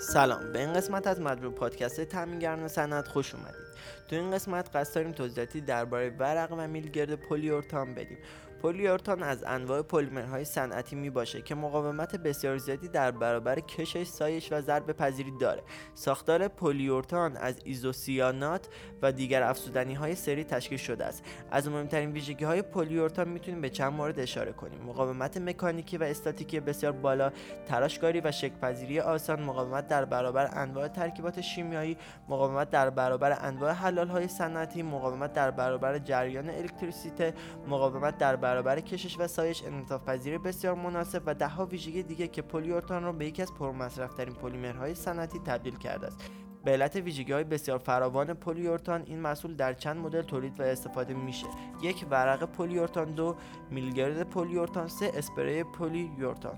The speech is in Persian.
سلام به این قسمت از مجموعه پادکست تامینگران صنعت خوش اومدید. تو این قسمت قصد داریم توضیحاتی درباره ورق و میلگرد پلیورتان بدیم. پلیورتان از انواع پلیمرهای صنعتی می باشه که مقاومت بسیار زیادی در برابر کشش، سایش و ضربه پذیری داره. ساختار پلیورتان از ایزوسیانات و دیگر افزودنی های سری تشکیل شده است. از مهمترین ویژگی های پلیورتان می‌تونیم به چند مورد اشاره کنیم. مقاومت مکانیکی و استاتیکی بسیار بالا، تراشکاری و شکلپذیری آسان، مقاومت در برابر انواع ترکیبات شیمیایی، مقاومت در برابر انواع حلال های صنعتی، مقاومت در برابر جریان الکتریسیته، مقاومت در برابر کشش و سایش انعطاف پذیری بسیار مناسب و دهها ویژگی دیگه که پلیورتان رو به یکی از پرمصرفترین پلیمرهای صنعتی تبدیل کرده است. به علت ویژگی های بسیار فراوان پلیورتان این محصول در چند مدل تولید و استفاده میشه. یک ورق پلیورتان دو میلگرد پلیورتان سه اسپری پلیورتان.